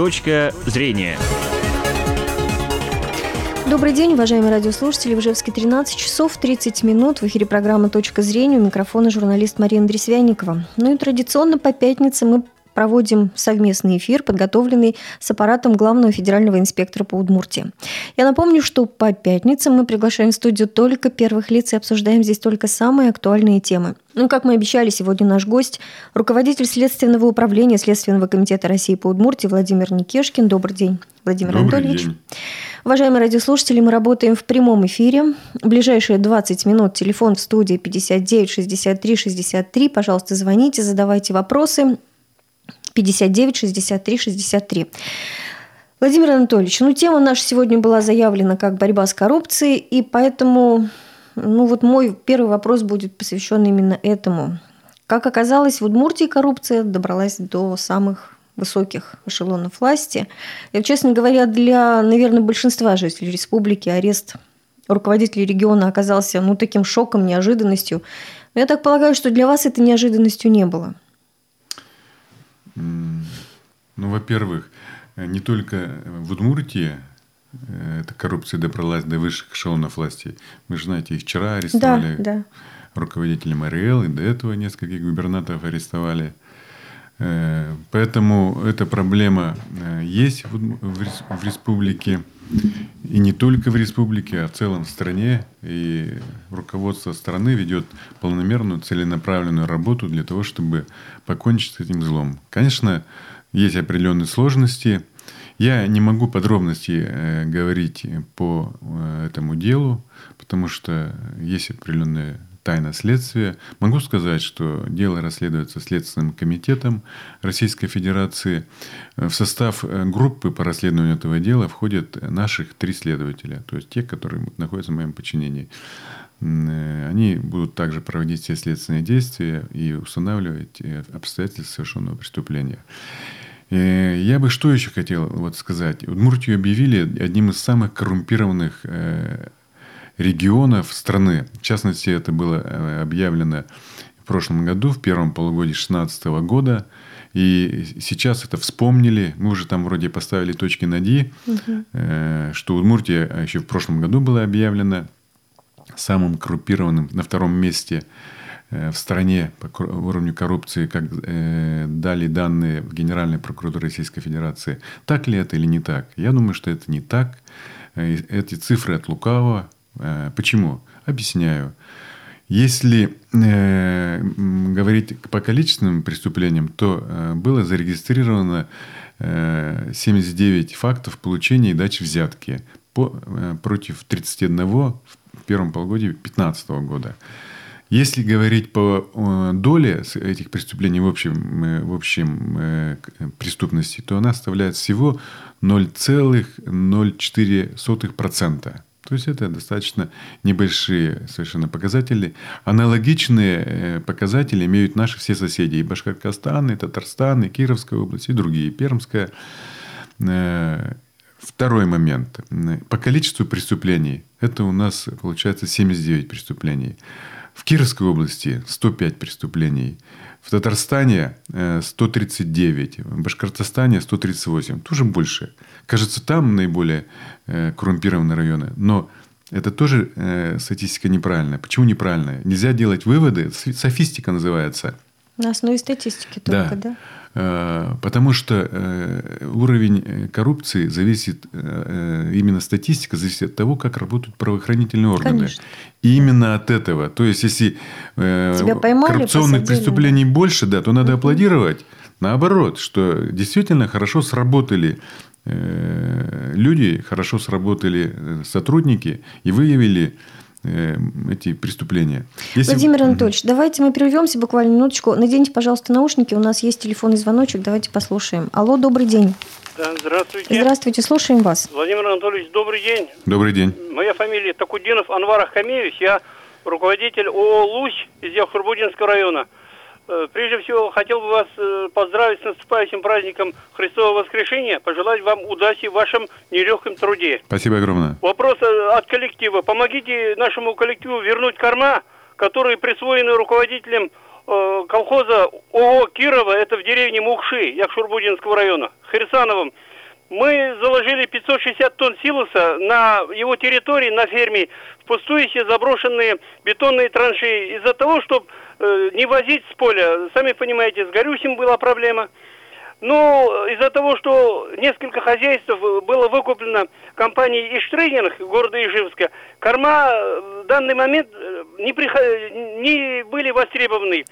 Точка зрения. Добрый день, уважаемые радиослушатели. В Ижевске 13 часов 30 минут. В эфире программа «Точка зрения». У микрофона журналист Марина Дресвяникова. Ну и традиционно по пятнице мы проводим совместный эфир, подготовленный с аппаратом главного федерального инспектора по Удмуртии. Я напомню, что по пятницам мы приглашаем в студию только первых лиц и обсуждаем здесь только самые актуальные темы. Ну, как мы обещали, сегодня наш гость – руководитель Следственного управления Следственного комитета России по Удмуртии Владимир Никешкин. Добрый день, Владимир Добрый Анатольевич. день. Уважаемые радиослушатели, мы работаем в прямом эфире. В ближайшие 20 минут телефон в студии 59 63 63. Пожалуйста, звоните, задавайте вопросы. 59 63 63. Владимир Анатольевич, ну тема наша сегодня была заявлена как борьба с коррупцией, и поэтому, ну вот мой первый вопрос будет посвящен именно этому. Как оказалось, в Удмуртии коррупция добралась до самых высоких эшелонов власти. И, честно говоря, для, наверное, большинства жителей республики арест руководителей региона оказался ну, таким шоком, неожиданностью. Но я так полагаю, что для вас это неожиданностью не было. Ну, во-первых, э, не только в Удмуртии э, эта коррупция добралась до высших эшелонов власти. Вы же знаете, и вчера арестовали Да, да. руководителя МРЛ, и до этого нескольких губернаторов арестовали. Э, Поэтому эта проблема э, есть в республике. И не только в республике, а в целом в стране. И руководство страны ведет полномерную, целенаправленную работу для того, чтобы покончить с этим злом. Конечно, есть определенные сложности. Я не могу подробности э, говорить по этому делу, потому что есть определенная тайна следствия. Могу сказать, что дело расследуется Следственным комитетом Российской Федерации. Э, В состав э, группы по расследованию этого дела входят наших три следователя, то есть те, которые находятся в моем подчинении. Э, Они будут также проводить все следственные действия и устанавливать обстоятельства совершенного преступления. Я бы что еще хотел вот сказать. Удмуртию объявили одним из самых коррумпированных регионов страны. В частности, это было э, объявлено в прошлом году, в первом полугодии 2016 года. И сейчас это вспомнили. Мы уже там вроде поставили точки над «и», э, что Удмуртия еще в прошлом году была объявлена самым коррумпированным на втором месте э, в стране по уровню коррупции, как дали данные в Генеральной прокуратуре Российской Федерации. Так ли это или не так? Я думаю, что это не так. Эти цифры от лукавого. Э, Почему? Объясняю. Если э, говорить по количественным преступлениям, то э, было зарегистрировано э, 79 фактов получения и дачи взятки по, э, против 31 в первом полугодии 2015 года. Если говорить по э, доле этих преступлений в общем, э, в общем э, э, преступности, то она составляет всего 0,04%. То есть это достаточно небольшие совершенно показатели. Аналогичные э, показатели имеют наши все соседи. И Башкортостан, и Татарстан, и Кировская область, и другие, и Пермская. Э, Второй момент. По количеству преступлений это у нас получается 79 преступлений. В Кировской области 105 преступлений. В Татарстане э, 139. В Башкортостане 138. Тоже больше. Кажется, там наиболее э, коррумпированные районы. Но это тоже э, статистика неправильная. Почему неправильная? Нельзя делать выводы. Софистика называется. На основе статистики только, да? Э, Потому что э, уровень э, коррупции зависит, э, именно статистика зависит от того, как работают правоохранительные органы. Конечно. И именно от этого. То есть, если Тебя поймали, коррупционных посадили. преступлений больше, да, то надо аплодировать. Наоборот, что действительно хорошо сработали люди, хорошо сработали э, сотрудники и выявили э, эти преступления. Если- Владимир Анатольевич, давайте мы прервемся буквально минуточку. Наденьте, пожалуйста, наушники. У нас есть телефонный звоночек. Давайте послушаем. Алло, добрый день. Да, здравствуйте. Здравствуйте, слушаем вас. Владимир Анатольевич, добрый день. Добрый день. Моя фамилия Такудинов Анвар Ахамеевич. Я руководитель ООО «Луч» из Яхурбудинского района. Э, Прежде всего, хотел бы вас э, поздравить с наступающим праздником Христового воскрешения, пожелать вам удачи в вашем нелегком труде. Спасибо огромное. Вопрос э, от коллектива. Помогите нашему коллективу вернуть корма, которые присвоены руководителем колхоза ООО «Кирова», это в деревне Мухши, Якшурбудинского района, Херсановым, мы заложили 560 тонн силоса на его территории, на ферме, в пустующие заброшенные бетонные траншеи. Из-за того, чтобы не возить с поля, сами понимаете, с горючим была проблема. Но из-за того, что несколько хозяйств было выкуплено компанией Иштрейнинг города Ижевска, корма в данный момент э, не, приход... не были востребованы.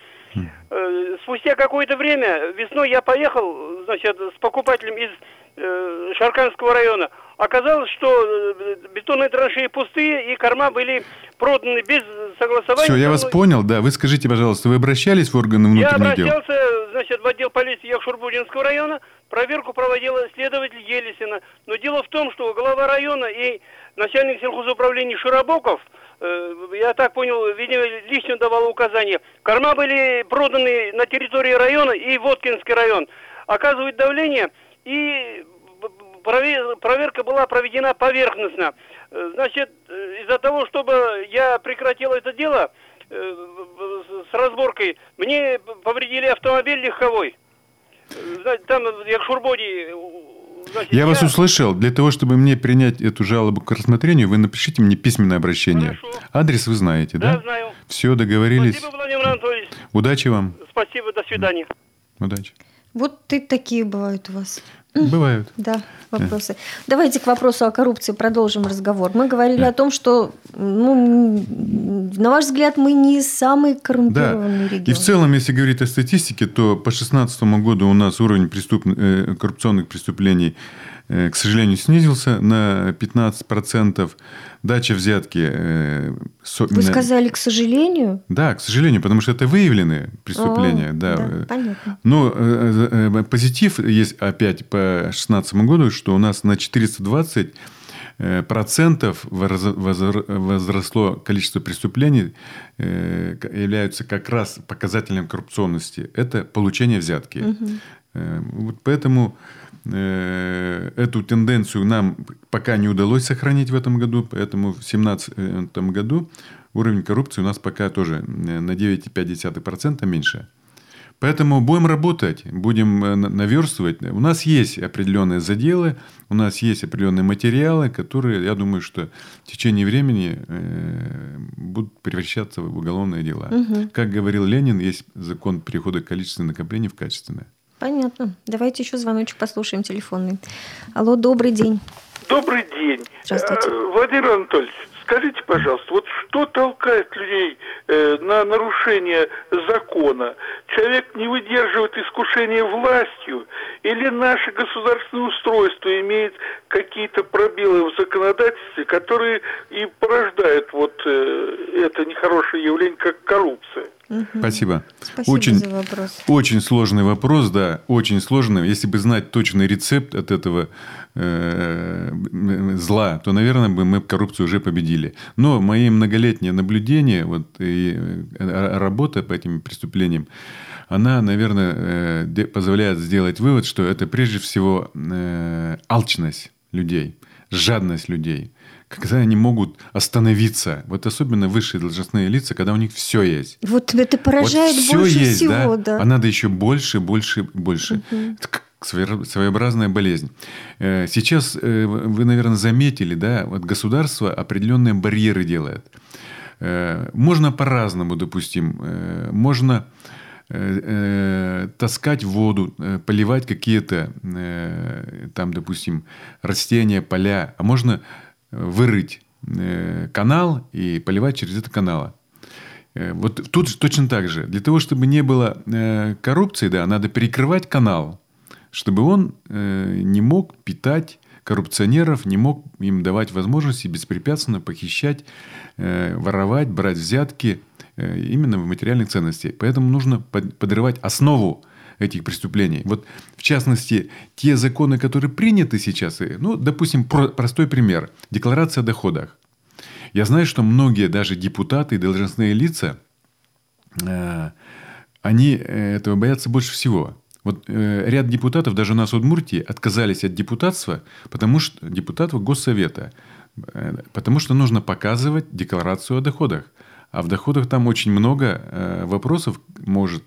Э, спустя какое-то время весной я поехал, значит, с покупателем из э, Шарканского района. Оказалось, что э, бетонные траншеи пустые, и корма были проданы без согласования. Все, я вас понял, да. Вы скажите, пожалуйста, вы обращались в органы внутренних дел? Я обращался, значит, в отдел полиции Яхшурбудинского района. Проверку проводила следователь Елисина. Но дело в том, что глава района и начальник сельхозуправления Широбоков – Э, я так понял, видимо, лично давал указания. Корма были проданы на территории района и Воткинский район. Оказывают давление, и проверка была проведена поверхностно. Э, значит, э, из-за того, чтобы я прекратил это дело с разборкой, мне повредили автомобиль легковой. Там, я к Шурбоди Значит, я, я вас услышал. Для того, чтобы мне принять эту жалобу к рассмотрению, вы напишите мне письменное обращение. Хорошо. Адрес вы знаете, да? Да, знаю. Все, договорились. Спасибо, Владимир Анатольевич. Удачи вам. Спасибо, до свидания. Удачи. Вот ты такие бывают у вас. Бывают. Да, вопросы. Давайте к вопросу о коррупции продолжим разговор. Мы говорили да. о том, что, ну, на ваш взгляд, мы не самый коррумпированный да. регион. И в целом, если говорить о статистике, то по 2016 году у нас уровень преступ... Э, коррупционных преступлений к сожалению, снизился на 15%. Дача взятки... Э, Вы сказали, к сожалению? Да, к сожалению, потому что это выявленные преступления. О, да. да, понятно. Но э, позитив есть опять по 2016 году, что у нас на 420 процентов возросло количество преступлений, являются как раз показателем коррупционности. Это получение взятки. Угу. Вот поэтому Э, эту тенденцию нам пока не удалось сохранить в этом году, поэтому в 2017 году уровень коррупции у нас пока тоже э, на 9,5% меньше. Поэтому будем работать, будем э, наверстывать. У нас есть определенные заделы, у нас есть определенные материалы, которые, я думаю, что в течение времени будут превращаться в уголовные дела. Угу. Как говорил Ленин, есть закон перехода количественных накоплений в качественное. Понятно. Давайте еще звоночек послушаем телефонный. Алло, добрый день. Добрый день. Здравствуйте. Э, Владимир Анатольевич, скажите, пожалуйста, вот что толкает людей э, на нарушение закона? Человек не выдерживает искушения властью или наше государственное устройство имеет какие-то пробелы в законодательстве, которые и порождают вот э, это нехорошее явление, как коррупция? Угу. Спасибо. Спасибо очень, за вопрос. Очень сложный вопрос, да, очень сложный. Если бы знать точный рецепт от этого э, зла, то, наверное, бы мы коррупцию уже победили. Но мои многолетние наблюдения вот, и э, работа по этим преступлениям, она, наверное, э, позволяет сделать вывод, что это прежде всего э, алчность людей, жадность людей когда они могут остановиться. Вот особенно высшие должностные лица, когда у них все есть. Вот это поражает вот все больше есть, всего, да? да. А надо еще больше, больше, больше. Угу. Своеобразная болезнь. Э, сейчас э, вы, наверное, заметили, да, вот государство определенные барьеры делает. Э, можно по-разному, допустим. Можно таскать воду, поливать какие-то там, допустим, растения, поля, а можно вырыть э, канал и поливать через это канал. Э, вот тут точно так же. Для того, чтобы не было э, коррупции, да, надо перекрывать канал, чтобы он не мог питать коррупционеров, не мог им давать возможности беспрепятственно похищать, воровать, брать взятки именно в материальных ценностях. Поэтому нужно подрывать основу этих преступлений. Вот, в частности, те законы, которые приняты сейчас, ну, допустим, про, простой пример. Декларация о доходах. Я знаю, что многие даже депутаты и должностные лица, э, они э, этого боятся больше всего. Вот э, ряд депутатов, даже у нас в Удмуртии, отказались от депутатства, потому что депутатов Госсовета, э, потому что нужно показывать декларацию о доходах. А в доходах там очень много э, вопросов может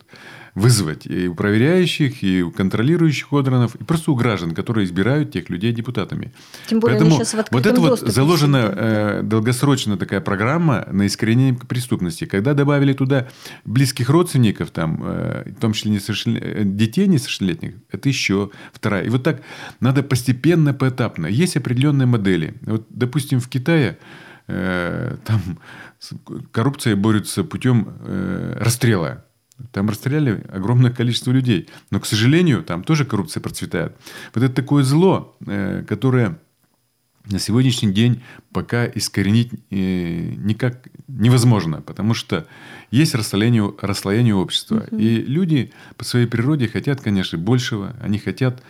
вызвать и у проверяющих, и у контролирующих органов, и просто у граждан, которые избирают тех людей депутатами. Тем более Поэтому они сейчас в вот это вот заложена э, долгосрочно такая программа на искоренение преступности. Когда добавили туда близких родственников, там, э, в том числе несовершен- э, детей несовершеннолетних, это еще вторая. И вот так надо постепенно, поэтапно. Есть определенные модели. Вот, допустим, в Китае э, там с коррупцией борются путем э, расстрела. Там расстреляли огромное количество людей. Но, к сожалению, там тоже коррупция процветает. Вот это такое зло, э, которое на сегодняшний день пока искоренить э, никак невозможно, потому что есть расслоение, расслоение общества. И люди по своей природе хотят, конечно, большего. Они хотят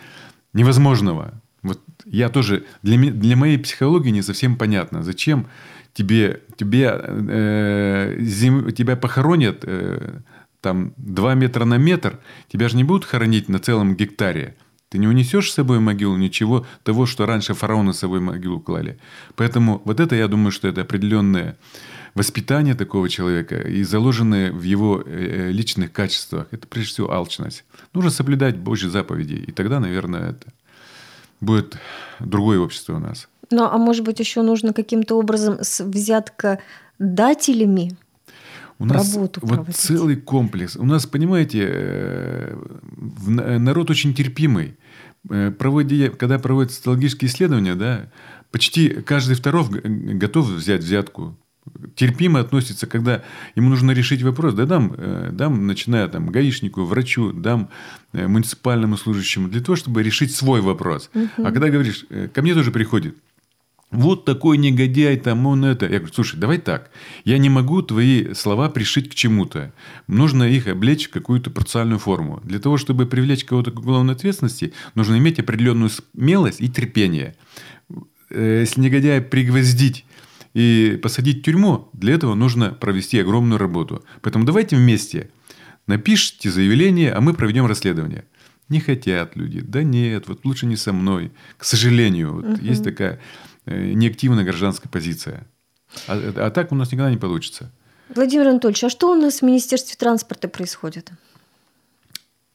невозможного. Вот я тоже... Для, для моей психологии не совсем понятно, зачем тебе, тебе, э, зем- тебя похоронят э, там 2 метра на метр, тебя же не будут хоронить на целом гектаре. Ты не унесешь с собой могилу ничего того, что раньше фараоны с собой могилу клали. Поэтому вот это, я думаю, что это определенное воспитание такого человека и заложенное в его э, личных качествах. Это прежде всего алчность. Нужно соблюдать Божьи заповеди. И тогда, наверное, это будет другое общество у нас. Ну, а может быть, еще нужно каким-то образом с взяткодателями У нас Работу вот проводить. целый комплекс. У нас, понимаете, э, народ очень терпимый. Э, Проводя, когда проводят социологические исследования, да, почти каждый второй готов взять взятку. Терпимо относится, когда ему нужно решить вопрос, да дам, э, дам начиная там гаишнику, врачу, дам муниципальному служащему для того, чтобы решить свой вопрос. А когда говоришь, ко мне тоже приходит, вот такой негодяй, там он это. Я говорю, слушай, давай так. Я не могу твои слова пришить к чему-то. Нужно их облечь в какую-то процессуальную форму. Для того, чтобы привлечь кого-то к уголовной ответственности, нужно иметь определенную смелость и терпение. Э, Если негодяя пригвоздить и посадить в тюрьму, для этого нужно провести огромную работу. Поэтому давайте вместе напишите заявление, а мы проведем расследование. Не хотят люди. Да нет, вот лучше не со мной. К сожалению, вот есть такая неактивная гражданская позиция. А, а так у нас никогда не получится. Владимир Анатольевич, а что у нас в Министерстве транспорта происходит?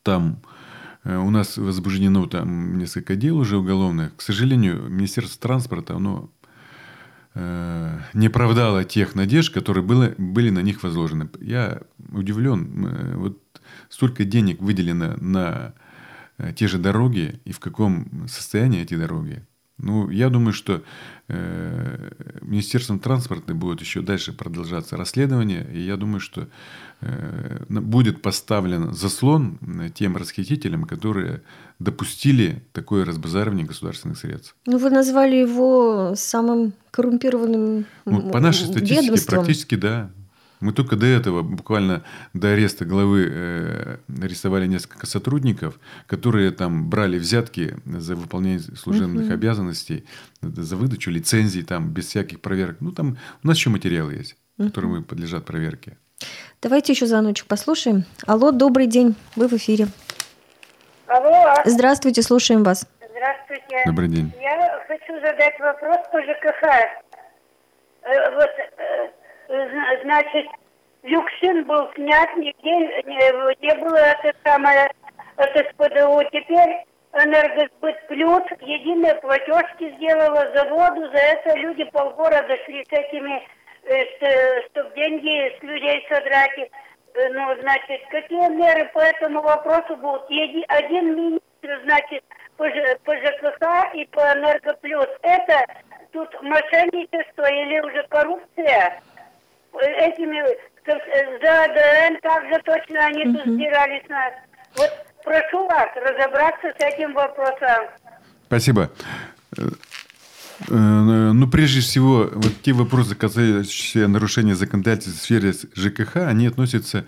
Там э, у нас возбуждено там несколько дел уже уголовных. К сожалению, Министерство транспорта, оно э, не оправдало тех надежд, которые было, были на них возложены. Я удивлен. э, Вот столько денег выделено на э, те же дороги, и в каком состоянии эти дороги. Ну, я думаю, что э, Министерством транспорта будет еще дальше продолжаться расследование, и я думаю, что э, будет поставлен заслон э, тем расхитителям, которые допустили такое разбазаривание государственных средств. Ну, вы назвали его самым коррумпированным Ну, по нашей статистике ведомством. практически да. Мы только до этого, буквально до ареста главы, э, арестовали несколько сотрудников, которые там брали взятки за выполнение служебных обязанностей, за выдачу лицензий там без всяких проверок. Ну там у нас еще материалы есть, которые подлежат проверке. Давайте еще звоночек послушаем. Алло, добрый день, вы в эфире. Алло, Здравствуйте, слушаем вас. здравствуйте. Добрый день. Я хочу задать вопрос по ЖКХ. Э, Вот, э, значит, Люксин был снят, нигде не, было это самое, это СПДУ. Теперь Энергосбыт плюс единые платежки сделала за воду, за это люди полгорода шли с этими, чтобы деньги с людей содрать. Э, Ну, значит, какие меры по этому вопросу будут? Еди- Один министр, значит, по, по ЖКХ и по Энергоплюс. Это тут мошенничество или уже коррупция? Этими э, за АДН также точно они тут сдирались на... Вот прошу вас разобраться с этим вопросом. Спасибо. Э, э, Ну, прежде всего, вот те вопросы, касающиеся нарушения законодательства в сфере ЖКХ, они относятся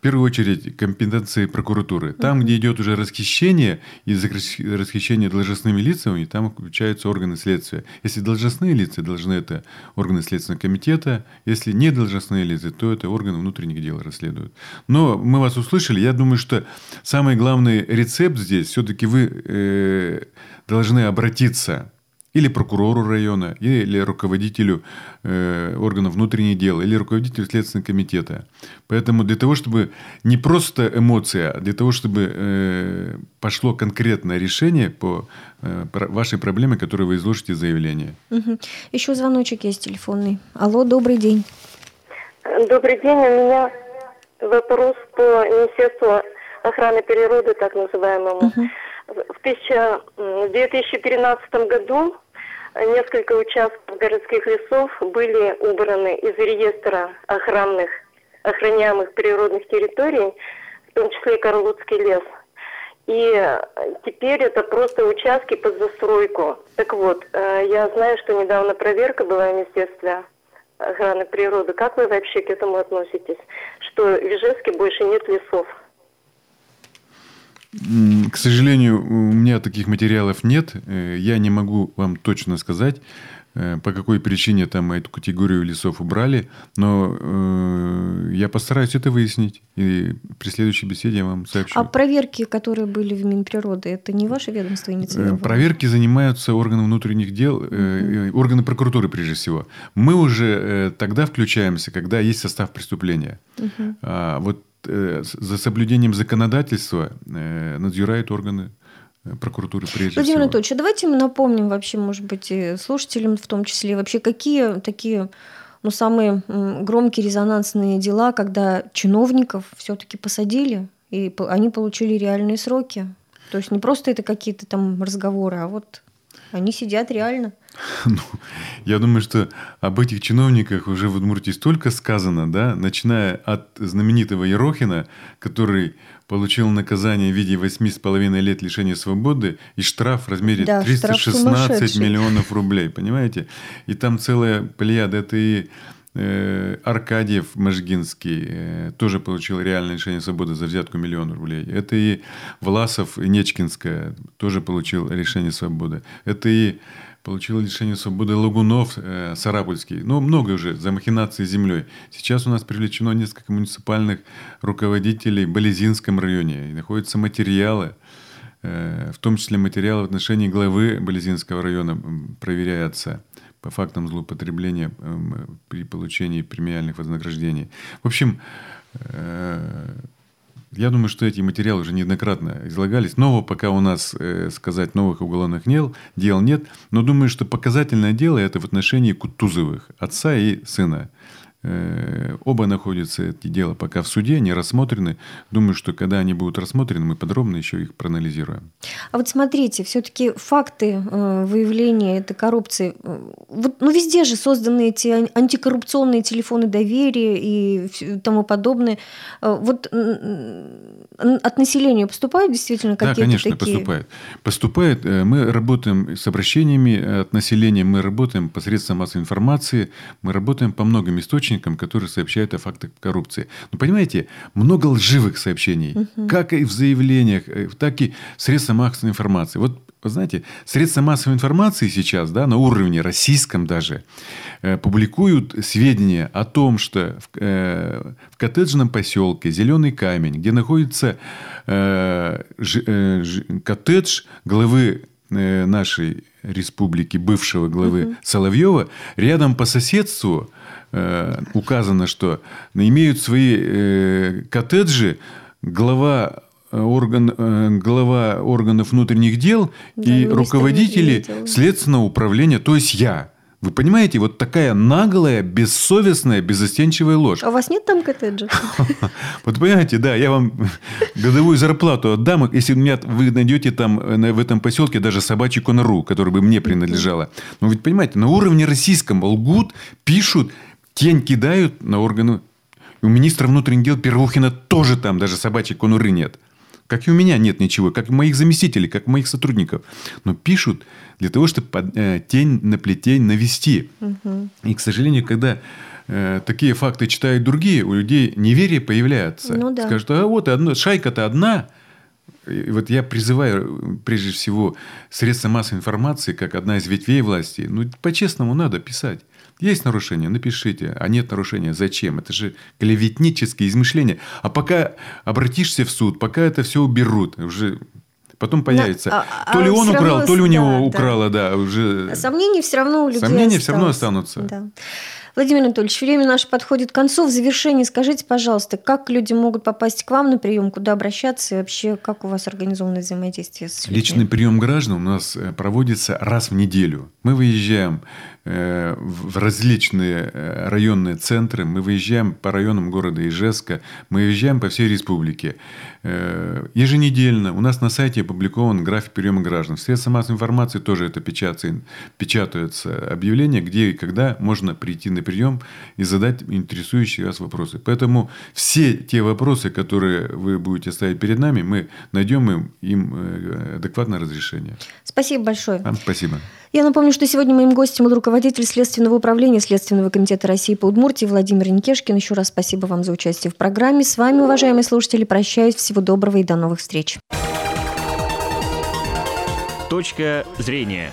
в первую очередь компетенции прокуратуры. Там, где идет уже расхищение и расхищение должностными лицами, там включаются органы следствия. Если должностные лица, должны это органы Следственного комитета. Если не должностные лица, то это органы внутренних дел расследуют. Но мы вас услышали. Я думаю, что самый главный рецепт здесь все-таки вы э, должны обратиться или прокурору района, или руководителю э, органов внутренних дел, или руководителю Следственного комитета. Поэтому для того, чтобы не просто эмоция, а для того, чтобы э, пошло конкретное решение по э, вашей проблеме, которую вы изложите в заявлении. Угу. Еще звоночек есть телефонный. Алло, добрый день. Добрый день. У меня вопрос по Министерству охраны природы, так называемому. Угу. В 2013 году несколько участков городских лесов были убраны из реестра охранных, охраняемых природных территорий, в том числе и Карлутский лес. И теперь это просто участки под застройку. Так вот, э, я знаю, что недавно проверка была в Министерстве охраны природы. Как вы вообще к этому относитесь? Что в Ижевске больше нет лесов? К сожалению, у меня таких материалов нет. Э, я не могу вам точно сказать, э, по какой причине там эту категорию лесов убрали, но э, я постараюсь это выяснить. И при следующей беседе я вам сообщу. А проверки, которые были в Минприроды, это не ваше ведомство инициировало? Проверки занимаются органы внутренних дел, угу. органы прокуратуры прежде всего. Мы уже тогда включаемся, когда есть состав преступления. Угу. А вот Э, за соблюдением законодательства э, надзирают органы э, прокуратуры прежде Владимир всего. Анатольевич, а давайте мы напомним вообще, может быть, и слушателям в том числе, вообще какие такие ну, самые громкие резонансные дела, когда чиновников все-таки посадили, и они получили реальные сроки. То есть не просто это какие-то там разговоры, а вот они сидят реально. Ну, я думаю, что об этих чиновниках уже в Удмуртии столько сказано, да, начиная от знаменитого Ерохина, который получил наказание в виде восьми с половиной лет лишения свободы и штраф в размере да, 316 миллионов рублей, понимаете? И там целая плеяда, это и Аркадьев Можгинский э, тоже получил реальное лишение свободы за взятку миллион рублей. Это и Власов Нечкинская тоже получил решение свободы. Это и получил лишение свободы Лагунов, э, Сарапульский. Ну, много уже за махинации землей. Сейчас у нас привлечено несколько муниципальных руководителей в Болезинском районе. И находятся материалы, э, в том числе материалы в отношении главы Болезинского района проверяются по фактам злоупотребления э, при получении премиальных вознаграждений. В общем, э, я думаю, что эти материалы уже неоднократно излагались. Нового пока у нас, э, сказать, новых уголовных дел нет. Но думаю, что показательное дело это в отношении Кутузовых, отца и сына. Э, оба находятся, эти дела пока в суде, не рассмотрены. Думаю, что когда они будут рассмотрены, мы подробно еще их проанализируем. А вот смотрите, все-таки факты э, выявления этой коррупции, э, вот, ну везде же созданы эти антикоррупционные телефоны доверия и тому подобное. Вот от населения поступают действительно какие-то Да, конечно, такие... поступает. Поступает. Мы работаем с обращениями от населения, мы работаем посредством массовой информации, мы работаем по многим источникам, источникам, которые сообщают о фактах коррупции. Но понимаете, много лживых сообщений, угу. как и в заявлениях, э, так и в средствах массовой информации. Вот вы знаете, средства массовой информации сейчас, да, на уровне российском даже, э, публикуют сведения о том, что в, э, в коттеджном поселке Зеленый камень, где находится э, ж, э, ж, коттедж главы э, нашей республики, бывшего главы угу. Соловьева, рядом по соседству указано, что имеют свои э, коттеджи глава э, орган, э, глава органов внутренних дел да, и руководители следственного управления, то есть я. Вы понимаете, вот такая наглая, бессовестная, безостенчивая ложь. А у вас нет там коттеджа? Вот понимаете, да, я вам годовую зарплату отдам, если меня, вы найдете там э, в этом поселке даже собачью конору, которая бы мне принадлежала. Но ведь понимаете, на уровне российском лгут, пишут, тень кидают на органы. У министра внутренних дел Первухина тоже там даже собачьей конуры нет. Как и у меня нет ничего, как и у моих заместителей, как у моих сотрудников. Но пишут для того, чтобы э, тень на плетень навести. Угу. И, к сожалению, когда э, такие факты читают другие, у людей неверие появляется. Ну, да. Скажут, а вот одно, шайка-то одна. И вот я призываю, прежде всего, средства массовой информации, как одна из ветвей власти, ну, по-честному надо писать. Есть нарушение, напишите. А нет нарушения, зачем? Это же клеветнические измышления. А пока обратишься в суд, пока это все уберут, уже Потом появится. На, а, то ли он украл, равно, то ли у него да, украла, да. уже... Сомнения все равно у людей Сомнения осталось. все равно останутся. Да. Владимир Анатольевич, время наше подходит к концу. В завершении скажите, пожалуйста, как люди могут попасть к вам на прием, куда обращаться и вообще как у вас организовано взаимодействие с людьми? Личный прием граждан у нас э, проводится раз в неделю. Мы выезжаем в различные э, районные центры. Мы выезжаем по районам города Ижевска, мы выезжаем по всей республике. Э, еженедельно у нас на сайте опубликован график приема граждан. В средствах массовой информации тоже это печатается, печатаются объявления, где и когда можно прийти на прием и задать интересующие вас вопросы. Поэтому все те вопросы, которые вы будете ставить перед нами, мы найдем им, им адекватное разрешение. Спасибо большое. Вам спасибо. Я напомню, что сегодня моим гостем был руководитель Следственного управления Следственного комитета России по Удмуртии Владимир Никешкин. Еще раз спасибо вам за участие в программе. С вами, уважаемые слушатели, прощаюсь. Всего доброго и до новых встреч. Точка зрения.